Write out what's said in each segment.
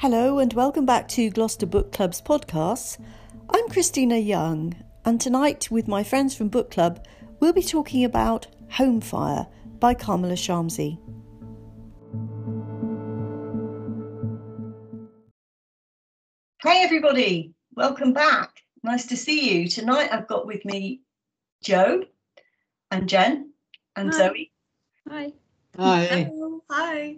Hello, and welcome back to Gloucester Book Club's podcast. I'm Christina Young, and tonight, with my friends from Book Club, we'll be talking about Home Fire by Kamila Shamsie. Hey, everybody, welcome back. Nice to see you. Tonight, I've got with me Joe and Jen and Hi. Zoe. Hi. Hi. Hello. Hi.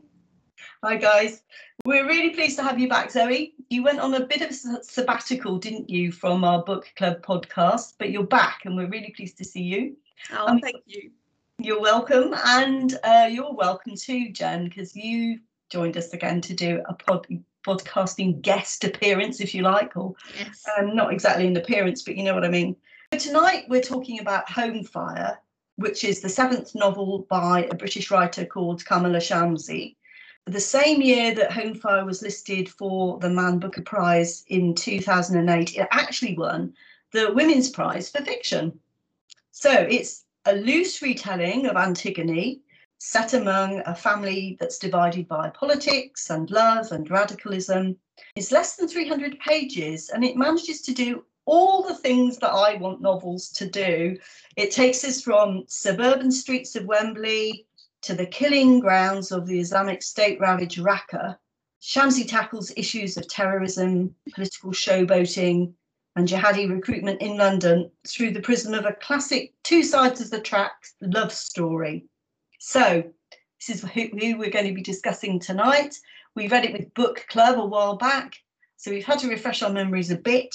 Hi, guys. We're really pleased to have you back, Zoe. You went on a bit of a sabbatical, didn't you, from our book club podcast, but you're back and we're really pleased to see you. Oh, Um, thank you. You're welcome. And uh, you're welcome too, Jen, because you joined us again to do a pod- podcasting guest appearance, if you like, or Yes. um, not exactly an appearance, but you know what I mean. So tonight we're talking about Home Fire, which is the seventh novel by a British writer called Kamila Shamsie. The same year that Home Fire was listed for the Man Booker Prize in 2008, it actually won the Women's Prize for Fiction. So it's a loose retelling of Antigone, set among a family that's divided by politics and love and radicalism. It's less than 300 pages and it manages to do all the things that I want novels to do. It takes us from suburban streets of Wembley to the killing grounds of the Islamic State ravaged Raqqa. Shamsie tackles issues of terrorism, political showboating, and jihadi recruitment in London through the prism of a classic two sides of the tracks love story. So, this is who we're going to be discussing tonight. We read it with Book Club a while back, so we've had to refresh our memories a bit.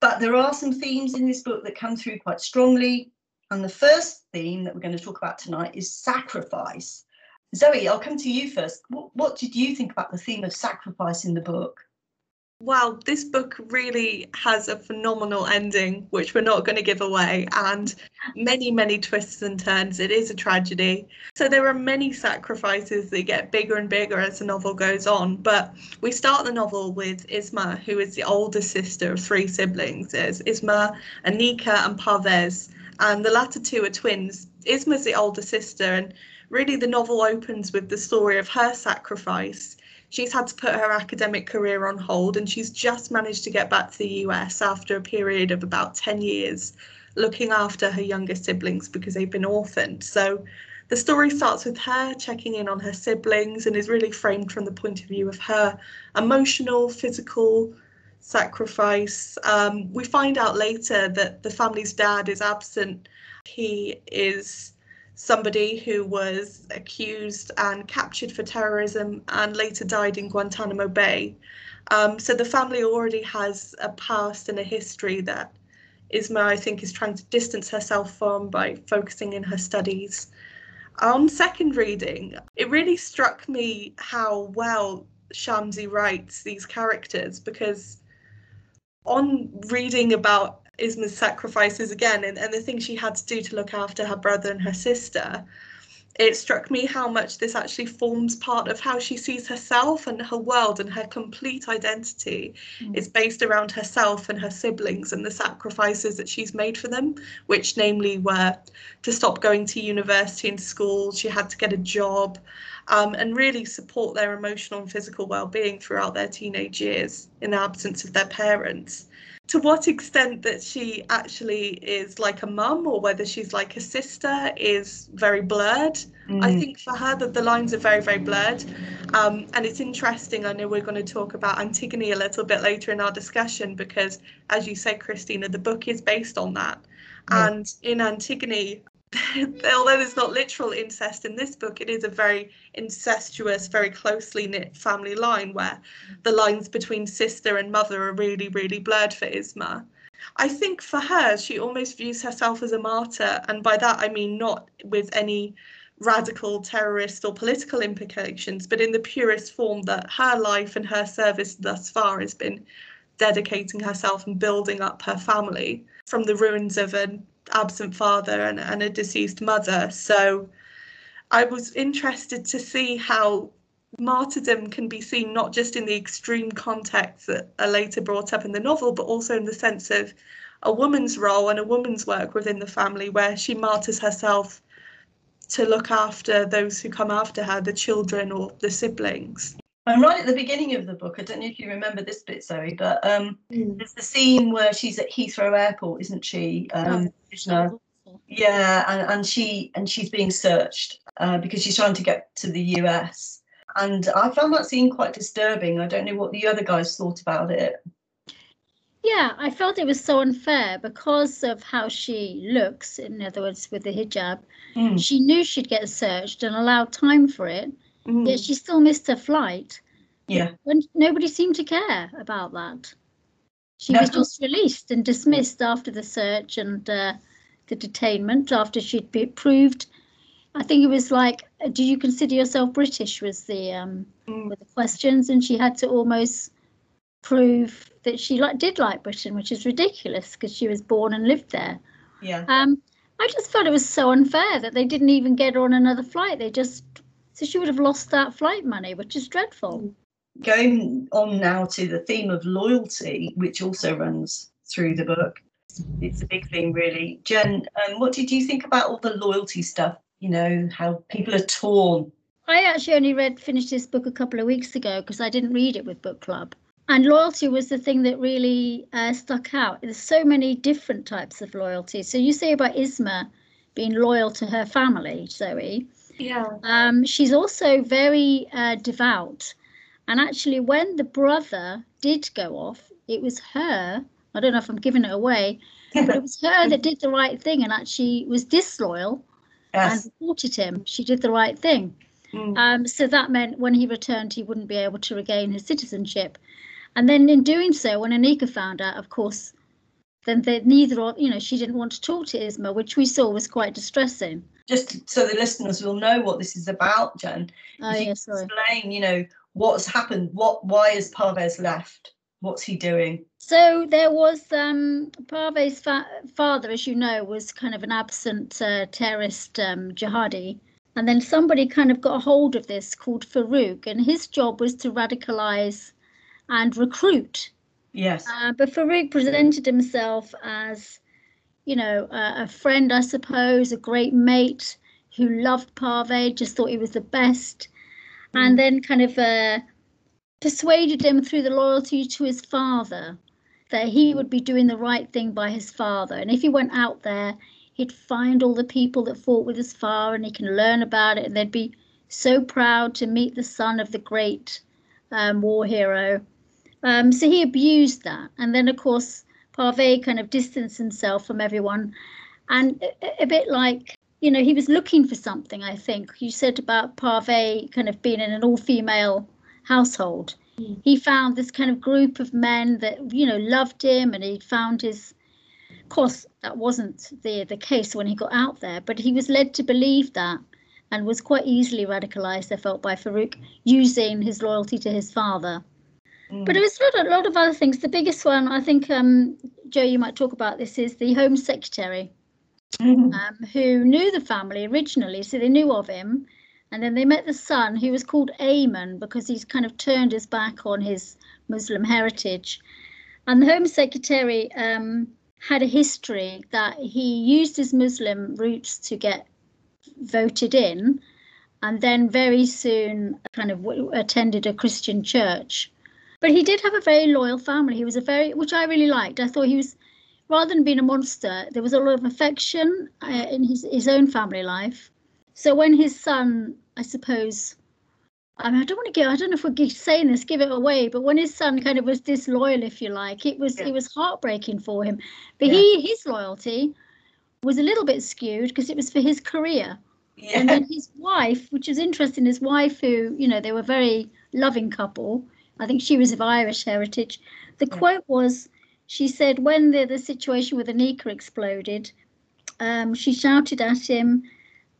But there are some themes in this book that come through quite strongly. And the first theme that we're going to talk about tonight is sacrifice. Zoe, I'll come to you first. What, what did you think about the theme of sacrifice in the book? Wow, this book really has a phenomenal ending, which we're not going to give away, and many, many twists and turns. It is a tragedy. So there are many sacrifices that get bigger and bigger as the novel goes on. But we start the novel with Isma, who is the older sister of three siblings. There's Isma, Aneeka, and Parvaiz. And the latter two are twins. Isma's the older sister, and really the novel opens with the story of her sacrifice she's had to put her academic career on hold and she's just managed to get back to the US after a period of about 10 years looking after her younger siblings because they've been orphaned. So the story starts with her checking in on her siblings and is really framed from the point of view of her emotional, physical sacrifice. Um, we find out later that the family's dad is absent. He is somebody who was accused and captured for terrorism and later died in Guantanamo Bay. Um, so the family already has a past and a history that Isma, I think, is trying to distance herself from by focusing in her studies. On second reading, it really struck me how well Shamsie writes these characters because on reading about Isma's sacrifices again and, and the things she had to do to look after her brother and her sister, it struck me how much this actually forms part of how she sees herself and her world and her complete identity Mm. is based around herself and her siblings and the sacrifices that she's made for them, which namely were to stop going to university and school, she had to get a job, um, and really support their emotional and physical well-being throughout their teenage years in the absence of their parents to what extent that she actually is like a mum or whether she's like a sister is very blurred. I Mm. think for her that the lines are very, very blurred. Um, and it's interesting. I know we're going to talk about Antigone a little bit later in our discussion because, as you say, Christina, the book is based on that. And in Antigone, although there's not literal incest in this book, it is a very incestuous, very closely knit family line where the lines between sister and mother are really, really blurred for Isma. I think for her, she almost views herself as a martyr, and by that I mean not with any radical terrorist or political implications, but in the purest form that her life and her service thus far has been dedicating herself and building up her family from the ruins of an absent father and, and a deceased mother. So I was interested to see how martyrdom can be seen not just in the extreme contexts that are later brought up in the novel, but also in the sense of a woman's role and a woman's work within the family, where she martyrs herself to look after those who come after her, the children or the siblings. And right at the beginning of the book, I don't know if you remember this bit, Zoe, but um, Mm. there's the scene where she's at Heathrow Airport, isn't she? Um, Krishna? Yeah, and, and she and she's being searched uh, because she's trying to get to the US. And I found that scene quite disturbing. I don't know what the other guys thought about it. Yeah, I felt it was so unfair because of how she looks, in other words, with the hijab. Mm. She knew she'd get searched and allowed time for it, Mm. yet she still missed her flight. Yeah, When nobody seemed to care about that. She No. was just released and dismissed after the search and uh, the detainment after she'd been proved. I think it was like, uh, "Do you consider yourself British?" was the um, Mm. were the questions, and she had to almost prove that she like did like Britain, which is ridiculous because she was born and lived there. yeah. Um, I just felt it was so unfair that they didn't even get her on another flight. They just so she would have lost that flight money, which is dreadful. Going on now to the theme of loyalty, which also runs through the book. It's a big thing, really. Jen, um, what did you think about all the loyalty stuff? You know, how people are torn. I actually only read finished this book a couple of weeks ago because I didn't read it with book club. And loyalty was the thing that really uh, stuck out. There's so many different types of loyalty. So you say about Isma being loyal to her family, Zoe. Yeah. Um, she's also very uh, devout. And actually, when the brother did go off, it was her. I don't know if I'm giving it away, but it was her that did the right thing and actually was disloyal yes. and reported him. She did the right thing. Mm. Um, so that meant when he returned, he wouldn't be able to regain his citizenship. And then in doing so, when Aneeka found out, of course, then they, neither of, you know, she didn't want to talk to Isma, which we saw was quite distressing. Just so the listeners will know what this is about, Jen. Oh, yeah, sorry. Explain, you know, what's happened. What? Why is Parvaiz left? What's he doing? So there was um, Parvaiz' fa- father, as you know, was kind of an absent uh, terrorist um, jihadi. And then somebody kind of got a hold of this called Farooq, and his job was to radicalize and recruit. Yes. Uh, but Farooq presented himself as, you know, a, a friend, I suppose, a great mate who loved Parvaiz, just thought he was the best, and then kind of uh, persuaded him through the loyalty to his father that he would be doing the right thing by his father. And if he went out there, he'd find all the people that fought with his father and he can learn about it, and they'd be so proud to meet the son of the great um, war hero. Um, so he abused that. And then, of course, Parvaiz kind of distanced himself from everyone. And a, a bit like, you know, he was looking for something, I think. You said about Parvaiz kind of being in an all female household. Mm. He found this kind of group of men that, you know, loved him and he found his. Of course, that wasn't the, the case when he got out there, but he was led to believe that and was quite easily radicalized, I felt, by Farooq using his loyalty to his father. Mm. But it was a lot, a lot of other things. The biggest one, I think, um, Joe, you might talk about this, is the Home Secretary, Mm. um, who knew the family originally, so they knew of him. And then they met the son, who was called Eamonn because he's kind of turned his back on his Muslim heritage. And the Home Secretary um, had a history that he used his Muslim roots to get voted in, and then very soon kind of attended a Christian church. But he did have a very loyal family. He was a very, which I really liked. I thought he was, rather than being a monster, there was a lot of affection uh, in his, his own family life. So when his son, I suppose, I mean, I don't want to give, I don't know if we're saying this, give it away, but when his son kind of was disloyal, if you like, it was Yeah. it was heartbreaking for him. But Yeah. he his loyalty was a little bit skewed because it was for his career. And then his wife, which was interesting, his wife, who, you know, they were a very loving couple. I think she was of Irish heritage. The Yeah. quote was, she said, when the, the situation with Aneeka exploded, um, she shouted at him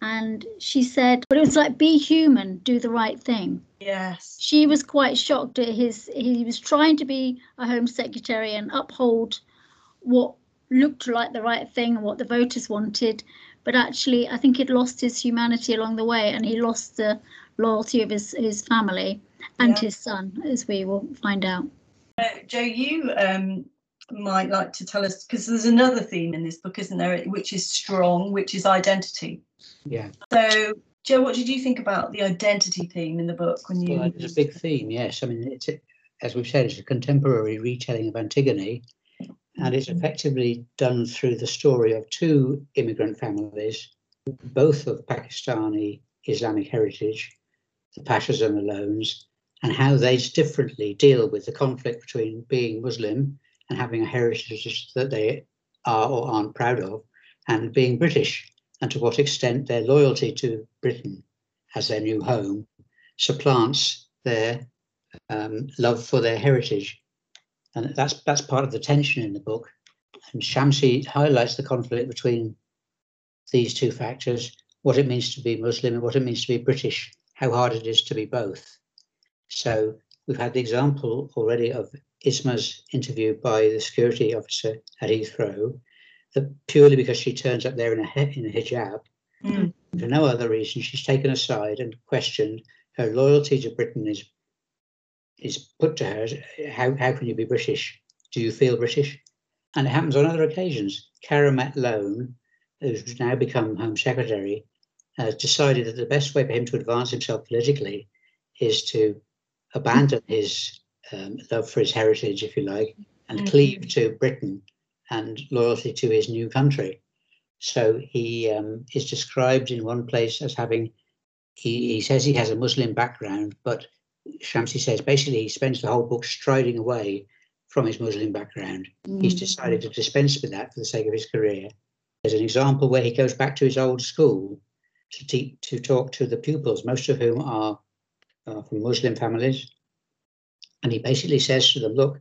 and she said, but it was like, be human, do the right thing. Yes. She was quite shocked at his, he was trying to be a Home Secretary and uphold what looked like the right thing and what the voters wanted. But actually, I think he'd lost his humanity along the way and he lost the loyalty of his, his family and Yeah. his son, as we will find out. Uh, Joe, you um, might like to tell us because there's another theme in this book, isn't there? Which is strong, which is identity. Yeah. So, Joe, what did you think about the identity theme in the book when you? Well, it's a big theme, yes. I mean, it's a, as we've said, it's a contemporary retelling of Antigone, and it's effectively done through the story of two immigrant families, both of Pakistani Islamic heritage, the Pashas and the Lones, and how they differently deal with the conflict between being Muslim and having a heritage that they are or aren't proud of, and being British, and to what extent their loyalty to Britain as their new home supplants their um, love for their heritage. And that's that's part of the tension in the book. And Shamsie highlights the conflict between these two factors, what it means to be Muslim and what it means to be British, how hard it is to be both. So we've had the example already of Isma's interview by the security officer at Heathrow, that purely because she turns up there in a, in a hijab, mm. for no other reason, she's taken aside and questioned. Her loyalty to Britain is is put to her. How how can you be British? Do you feel British? And it happens on other occasions. Karamat Lone, who's now become Home Secretary, has decided that the best way for him to advance himself politically is to abandon his um, love for his heritage, if you like, and mm-hmm. cleave to Britain and loyalty to his new country. So he um, is described in one place as having, he, he says he has a Muslim background, but Shamsie says basically he spends the whole book striding away from his Muslim background. Mm. He's decided to dispense with that for the sake of his career. There's an example where he goes back to his old school to, te- to talk to the pupils, most of whom are uh, from Muslim families. And he basically says to them, look,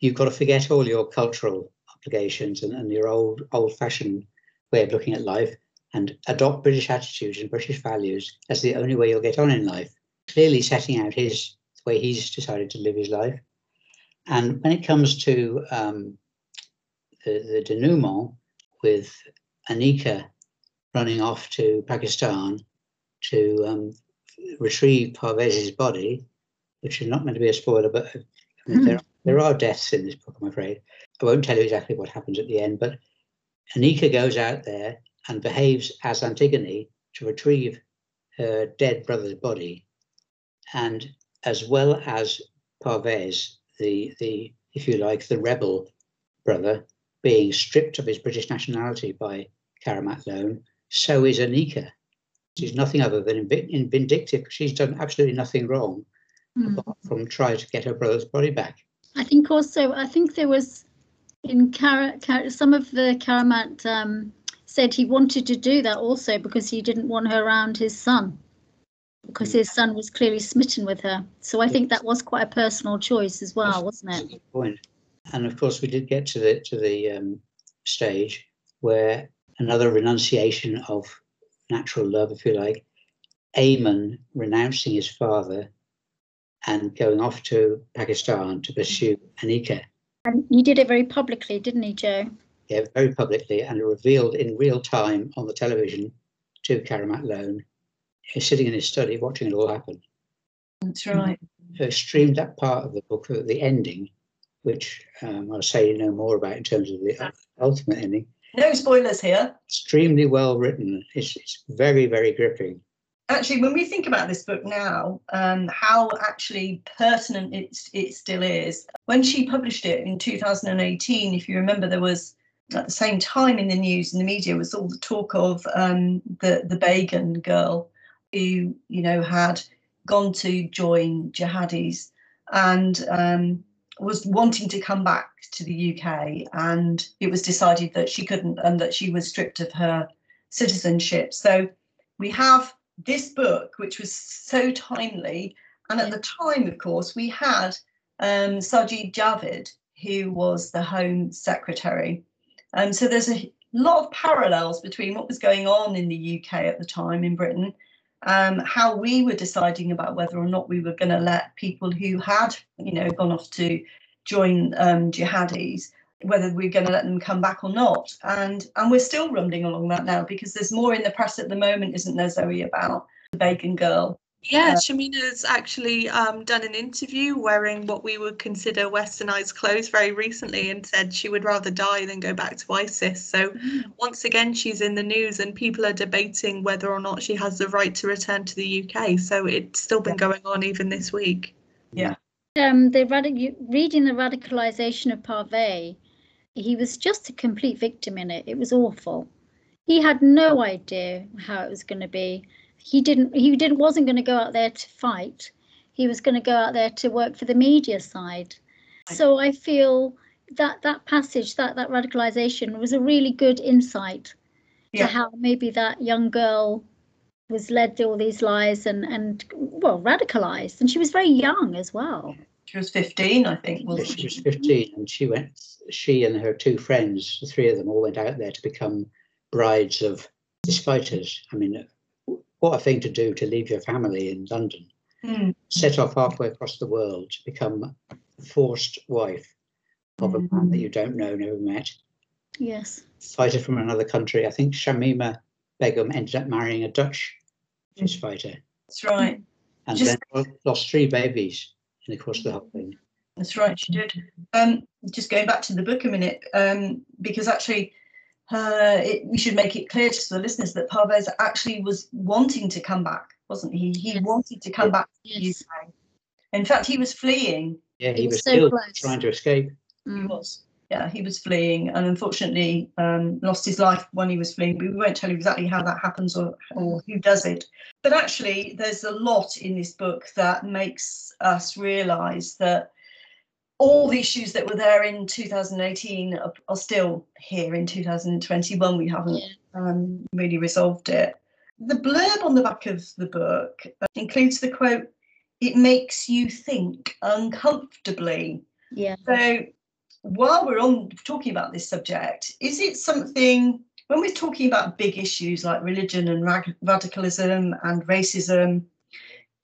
you've got to forget all your cultural obligations and, and your old old fashioned way of looking at life and adopt British attitudes and British values as the only way you'll get on in life. Clearly setting out his the way he's decided to live his life. And when it comes to um, the, the denouement with Aneeka running off to Pakistan to um, retrieve Parvaiz's body, which is not meant to be a spoiler, but mm. there, there are deaths in this book, I'm afraid. I won't tell you exactly what happens at the end, but Aneeka goes out there and behaves as Antigone to retrieve her dead brother's body, and as well as Parvaiz, the the if you like the rebel brother, being stripped of his British nationality by Karamat Lone, so is Aneeka. She's nothing other than vindictive. She's done absolutely nothing wrong mm. apart from try to get her brother's body back. I think also, I think there was in some of the Karamat um, said he wanted to do that also because he didn't want her around his son because his son was clearly smitten with her. So I think that was quite a personal choice as well, That's wasn't it? Point. And of course, we did get to the to the um, stage where another renunciation of natural love, if you like, Eamonn renouncing his father and going off to Pakistan to pursue Aneeka. And he did it very publicly, didn't he, Joe? Yeah, very publicly and revealed in real time on the television to Karamat Lone. He's sitting in his study watching it all happen. That's right. So streamed that part of the book, the ending, which um, I'll say no more about in terms of the ultimate ending. No spoilers here. Extremely well written. It's, it's very, very gripping actually when we think about this book now um, how actually pertinent it, it still is when she published it in 2018 if you remember there was at the same time in the news and the media was all the talk of um, the the Begum girl who you know had gone to join jihadis and um, was wanting to come back to the UK and it was decided that she couldn't and that she was stripped of her citizenship so we have this book, which was so timely, and at the time, of course, we had um, Sajid Javid, who was the Home Secretary. Um, so there's a lot of parallels between what was going on in the UK at the time in Britain, um, how we were deciding about whether or not we were going to let people who had, you know, gone off to join um, jihadis whether we're going to let them come back or not. And and we're still rumbling along that now because there's more in the press at the moment, isn't there, Zoe, about the Begum girl? Yeah, Uh, Shamima's actually um, done an interview wearing what we would consider westernized clothes very recently and said she would rather die than go back to ISIS. So Mm. once again, she's in the news and people are debating whether or not she has the right to return to the UK. So it's still been going on even this week. Yeah. Um, the radic- reading the radicalization of Parvey, he was just a complete victim in it. It was awful. He had no idea how it was going to be. He didn't. He didn't. wasn't going to go out there to fight. He was going to go out there to work for the media side. So I feel that that passage, that that radicalization, was a really good insight Yeah. to how maybe that young girl was led to all these lies and and well radicalized, and she was very young as well. She was 15, I think, Yeah, wasn't She was 15 and she went, she and her two friends, the three of them all went out there to become brides of these fighters. I mean, what a thing to do to leave your family in London, Mm, set off halfway across the world to become forced wife of a man that you don't know, never met, Yes. fighter from another country. I think Shamima Begum ended up marrying a Dutch fish fighter That's right. and Just- then lost three babies in the course of the whole thing. That's right, she did. Um, just going back to the book a minute, um, because actually, uh, it, we should make it clear to the listeners that Parvaiz actually was wanting to come back, wasn't he? He Yes. wanted to come back to the Yes. UK. In fact, he was fleeing. Yeah, It he was was so killed close. trying to escape. He Mm. was. Yeah, he was fleeing, and unfortunately, um, lost his life when he was fleeing. But we won't tell you exactly how that happens or or who does it. But actually, there's a lot in this book that makes us realise that all the issues that were there in 2018 are, are still here in 2021. We haven't Yeah. um, really resolved it. The blurb on the back of the book uh, includes the quote, "It makes you think uncomfortably." Yeah. So, while we're on talking about this subject, is it something when we're talking about big issues like religion and rag- radicalism and racism?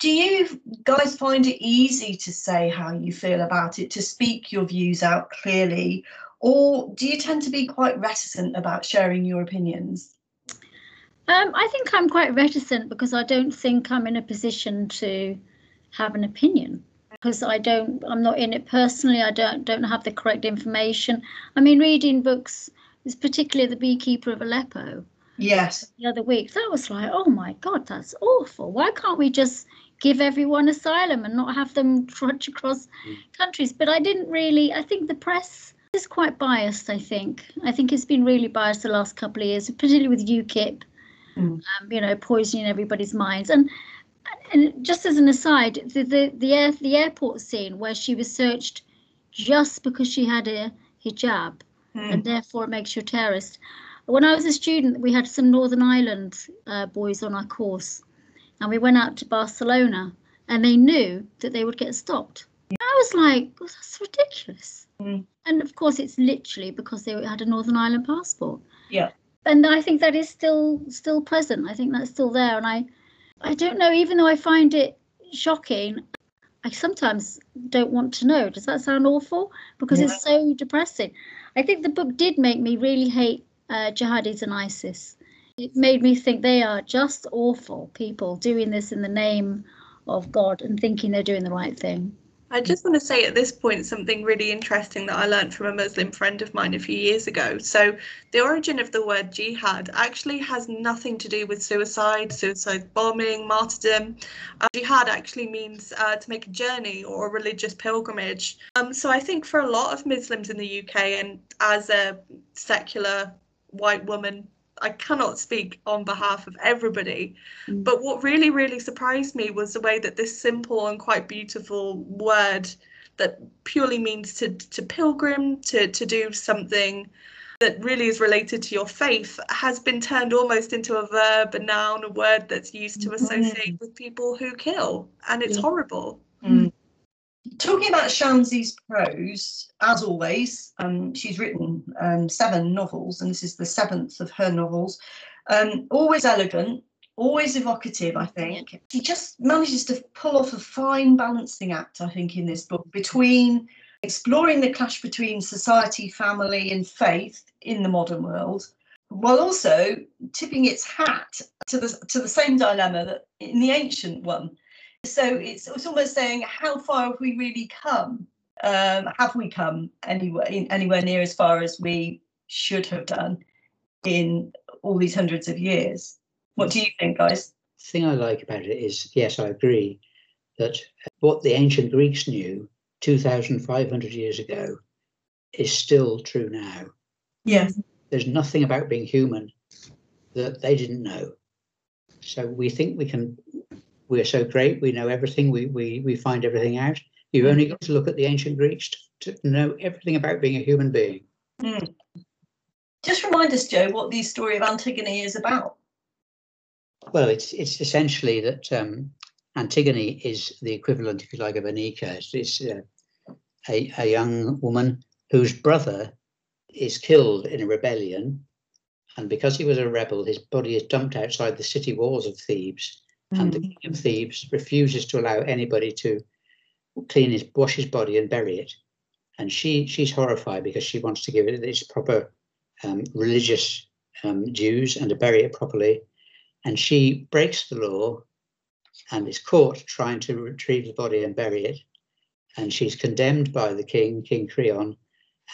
Do you guys find it easy to say how you feel about it, to speak your views out clearly, or do you tend to be quite reticent about sharing your opinions? Um, I think I'm quite reticent because I don't think I'm in a position to have an opinion because I don't I'm not in it personally. I don't don't have the correct information. I mean, reading books, is particularly the Beekeeper of Aleppo Yes. the other week. That was like, oh my God, that's awful. Why can't we just give everyone asylum and not have them trudge across Mm. countries? But I didn't really. I think the press is quite biased. I think. I think it's been really biased the last couple of years, particularly with UKIP Mm. um, you know, poisoning everybody's minds. And and just as an aside, the the the, air, the airport scene where she was searched just because she had a hijab, Mm. and therefore it makes you a terrorist. When I was a student, we had some Northern Ireland uh, boys on our course, and we went out to Barcelona, and they knew that they would get stopped. I was like, "Oh, that's ridiculous. Mm. And of course, it's literally because they had a Northern Ireland passport Yeah. and I think that is still still present. I think that's still there, and I I don't know. Even though I find it shocking, I sometimes don't want to know. Does that sound awful? Because it's so depressing. I think the book did make me really hate uh, jihadis and ISIS. It made me think they are just awful people doing this in the name of God and thinking they're doing the right thing. I just want to say at this point something really interesting that I learned from a Muslim friend of mine a few years ago. So, the origin of the word jihad actually has nothing to do with suicide, suicide bombing, martyrdom. Uh, jihad actually means uh, to make a journey or a religious pilgrimage. Um, so, I think for a lot of Muslims in the UK, and as a secular white woman, I cannot speak on behalf of everybody, Mm. but what really, really surprised me was the way that this simple and quite beautiful word that purely means to, to pilgrim, to, to do something that really is related to your faith, has been turned almost into a verb, a noun, a word that's used to associate with people who kill. And it's Yeah. horrible. Talking about Shamsie's prose, as always, um, she's written um, seven novels, and this is the seventh of her novels. Um, always elegant, always evocative, I think. She just manages to pull off a fine balancing act, I think, in this book between exploring the clash between society, family, and faith in the modern world, while also tipping its hat to the to the same dilemma that in the ancient one. So it's, it's almost saying, how far have we really come? Um, have we come anywhere anywhere near as far as we should have done in all these hundreds of years? What do you think, guys? The thing I like about it is, yes, I agree that what the ancient Greeks knew 2,500 years ago is still true now. Yes. There's nothing about being human that they didn't know. So we think we can, we're so great, we know everything, we, we, we find everything out. You've only got to look at the ancient Greeks to, to know everything about being a human being. Mm. Just remind us, Joe, what the story of Antigone is about. Well, it's it's essentially that um, Antigone is the equivalent, if you like, of Aneeka. It's, it's uh, a, a young woman whose brother is killed in a rebellion. And because he was a rebel, his body is dumped outside the city walls of Thebes. Mm. And the king of Thebes refuses to allow anybody to clean his, wash his body and bury it. And she she's horrified because she wants to give it its proper um, religious um, dues and to bury it properly. And she breaks the law and is caught trying to retrieve the body and bury it. And she's condemned by the king, King Creon,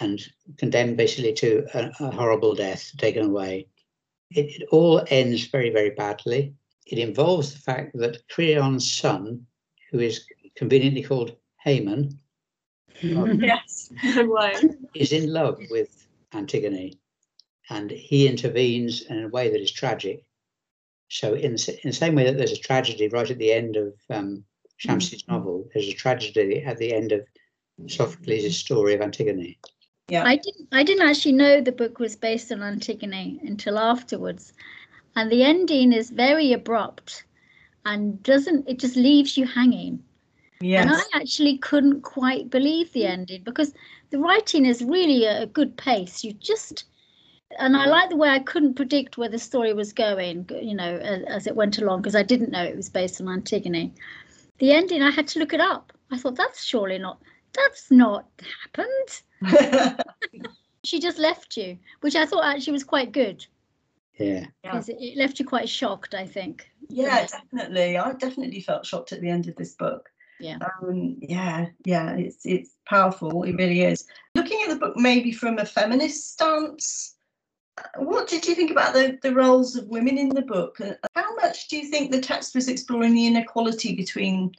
and condemned basically to a, a horrible death, taken away. It, it, all ends very, very badly. It involves the fact that Creon's son, who is conveniently called Haemon, yes, no is in love with Antigone, and he intervenes in a way that is tragic. So, in, in the same way that there's a tragedy right at the end of um, Shamsie's mm-hmm. novel, there's a tragedy at the end of Sophocles' story of Antigone. Yeah. I didn't I didn't actually know the book was based on Antigone until afterwards. And the ending is very abrupt and doesn't it just leaves you hanging. Yes. And I actually couldn't quite believe the ending because the writing is really a, a good pace. You just and I like the way I couldn't predict where the story was going, you know, as, as it went along because I didn't know it was based on Antigone. The ending, I had to look it up. I thought that's surely not that's not happened. she just left you, which I thought actually was quite good. Yeah. Because it, it left you quite shocked, I think. Yeah, definitely. I definitely felt shocked at the end of this book. Yeah. Um, yeah, yeah, it's it's powerful. It really is. Looking at the book maybe from a feminist stance, what did you think about the, the roles of women in the book? How much do you think the text was exploring the inequality between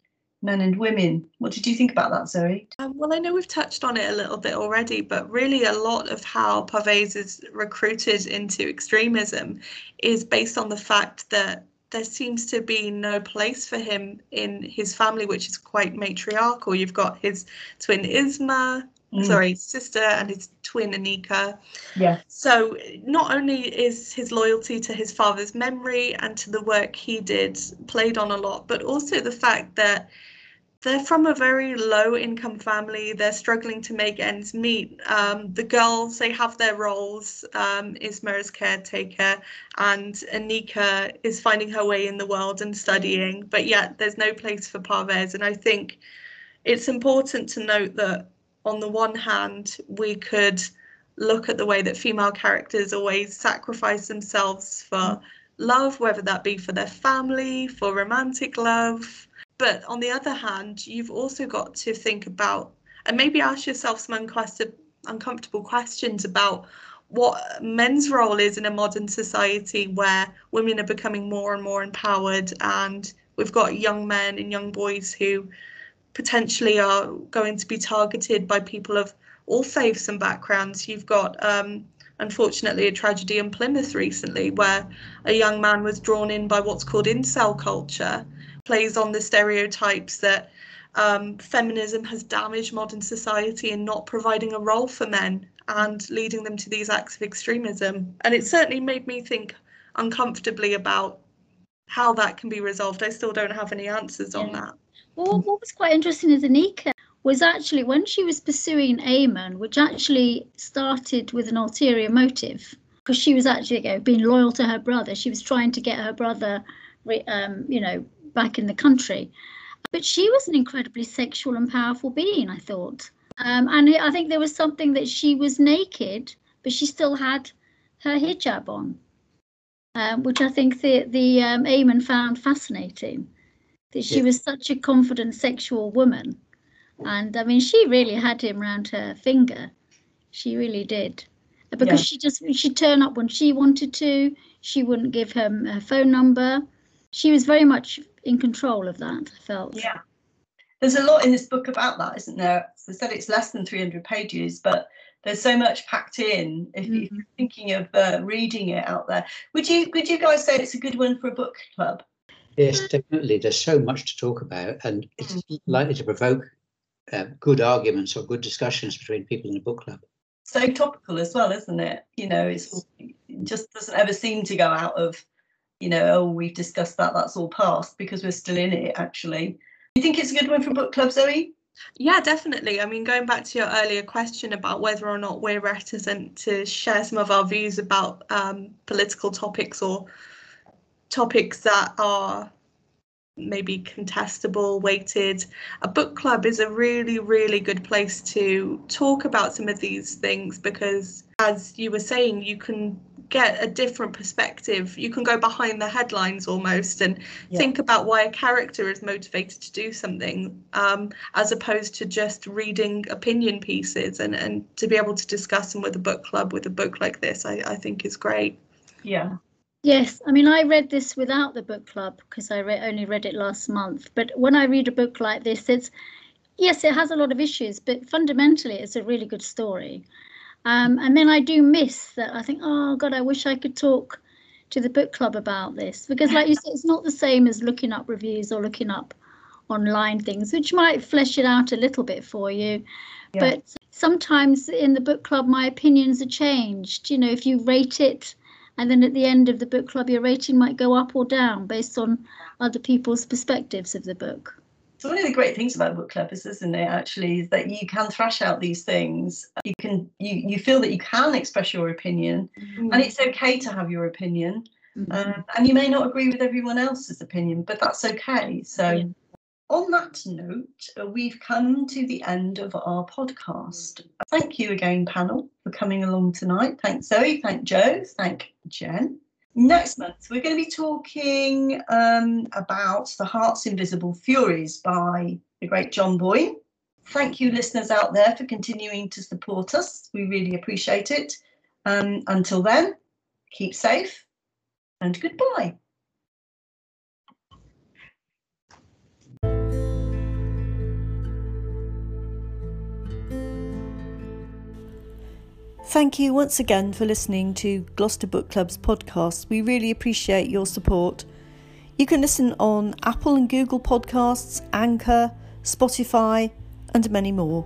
men and women. What did you think about that, Zoe? Um, well, I know we've touched on it a little bit already, but really a lot of how Parvaiz is recruited into extremism is based on the fact that there seems to be no place for him in his family, which is quite matriarchal. You've got his twin Isma, mm. sorry, sister, and his twin Aneeka. Yeah. So not only is his loyalty to his father's memory and to the work he did played on a lot, but also the fact that they're from a very low income family. They're struggling to make ends meet. Um, the girls, they have their roles. Um, Isma's caretaker, and Aneeka is finding her way in the world and studying, but yet there's no place for Parvaiz. And I think it's important to note that on the one hand, we could look at the way that female characters always sacrifice themselves for love, whether that be for their family, for romantic love, but on the other hand, you've also got to think about and maybe ask yourself some uncomfortable questions about what men's role is in a modern society where women are becoming more and more empowered and we've got young men and young boys who potentially are going to be targeted by people of all faiths and backgrounds. You've got um, unfortunately a tragedy in Plymouth recently where a young man was drawn in by what's called incel culture plays on the stereotypes that um, feminism has damaged modern society in not providing a role for men and leading them to these acts of extremism. And it certainly made me think uncomfortably about how that can be resolved. I still don't have any answers on that. Well, what was quite interesting is Aneeka was actually when she was pursuing Eamonn, which actually started with an ulterior motive, because she was actually you know, being loyal to her brother. She was trying to get her brother, um, you know, back in the country. But she was an incredibly sexual and powerful being, I thought. Um, and I think there was something that she was naked, but she still had her hijab on, um, which I think the the um, Eamonn found fascinating. that she Yeah. was such a confident sexual woman. And I mean, she really had him round her finger. She really did. Because Yeah. she just, she'd turn up when she wanted to. She wouldn't give him her phone number. She was very much in control of that, I felt. Yeah. There's a lot in this book about that, isn't there? As I said it's less than 300 pages, but there's so much packed in. If, if you're thinking of uh, reading it out there, would you would you guys say it's a good one for a book club? Yes, definitely. There's so much to talk about, and it's likely to provoke uh, good arguments or good discussions between people in a book club. So topical as well, isn't it? You know, it's it just doesn't ever seem to go out of, you know, oh we've discussed that, that's all past because we're still in it. Actually, you think it's a good one for book club, Zoe? Yeah, definitely. I mean, going back to your earlier question about whether or not we're reticent to share some of our views about um, political topics or topics that are maybe contestable, weighted, a book club is a really, really good place to talk about some of these things because, as you were saying, you can get a different perspective. You can go behind the headlines almost and Yeah. think about why a character is motivated to do something, um, as opposed to just reading opinion pieces. And, and to be able to discuss them with a book club with a book like this, I, I think is great. Yeah. Yes, I mean, I read this without the book club because I re- only read it last month. But when I read a book like this, it's yes, it has a lot of issues, but fundamentally, it's a really good story. Um, and then I do miss that. I think, oh God, I wish I could talk to the book club about this because, like you said, it's not the same as looking up reviews or looking up online things, which might flesh it out a little bit for you. Yeah. But sometimes in the book club, my opinions are changed. You know, if you rate it and then at the end of the book club your rating might go up or down based on other people's perspectives of the book So one of the great things about book club is, isn't it, actually, is that you can thrash out these things. You can you you feel that you can express your opinion, and it's okay to have your opinion. Um, and you may not agree with everyone else's opinion, but that's okay. So, Yeah. on that note, uh, we've come to the end of our podcast. Thank you again, panel, for coming along tonight. Thanks, Zoe. Thank Joe. Thank Jen. Next month, we're going to be talking um, about The Heart's Invisible Furies by the great John Boyne. Thank you, listeners out there, for continuing to support us. We really appreciate it. Um, until then, keep safe and goodbye. Thank you once again for listening to Gloucester Book Club's podcast. We really appreciate your support. You can listen on Apple and Google Podcasts, Anchor, Spotify, and many more.